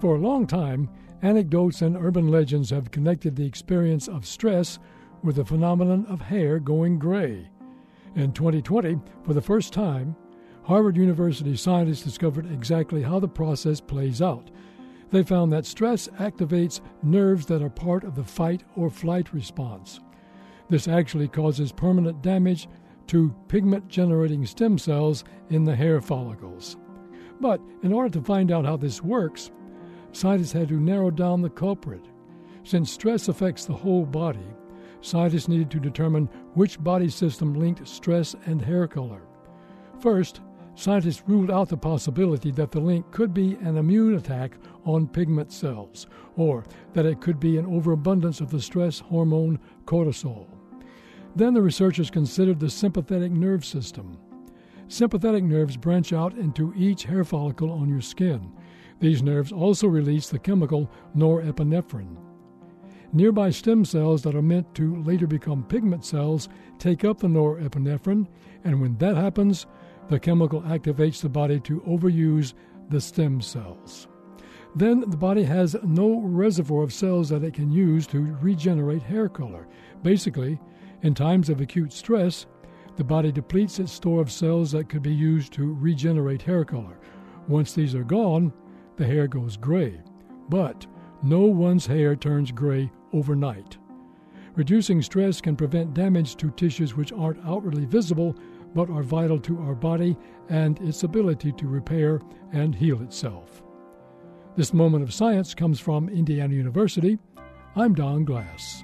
For a long time, anecdotes and urban legends have connected the experience of stress with the phenomenon of hair going gray. In 2020, for the first time, Harvard University scientists discovered exactly how the process plays out. They found that stress activates nerves that are part of the fight or flight response. This actually causes permanent damage to pigment generating stem cells in the hair follicles. But in order to find out how this works, scientists had to narrow down the culprit. Since stress affects the whole body, scientists needed to determine which body system linked stress and hair color. First, scientists ruled out the possibility that the link could be an immune attack on pigment cells, or that it could be an overabundance of the stress hormone cortisol. Then the researchers considered the sympathetic nerve system. Sympathetic nerves branch out into each hair follicle on your skin. These nerves also release the chemical norepinephrine. Nearby stem cells that are meant to later become pigment cells take up the norepinephrine, and when that happens, the chemical activates the body to overuse the stem cells. Then the body has no reservoir of cells that it can use to regenerate hair color. Basically, in times of acute stress, the body depletes its store of cells that could be used to regenerate hair color. Once these are gone, the hair goes gray. But no one's hair turns gray overnight. Reducing stress can prevent damage to tissues which aren't outwardly visible but are vital to our body and its ability to repair and heal itself. This moment of science comes from Indiana University. I'm Don Glass.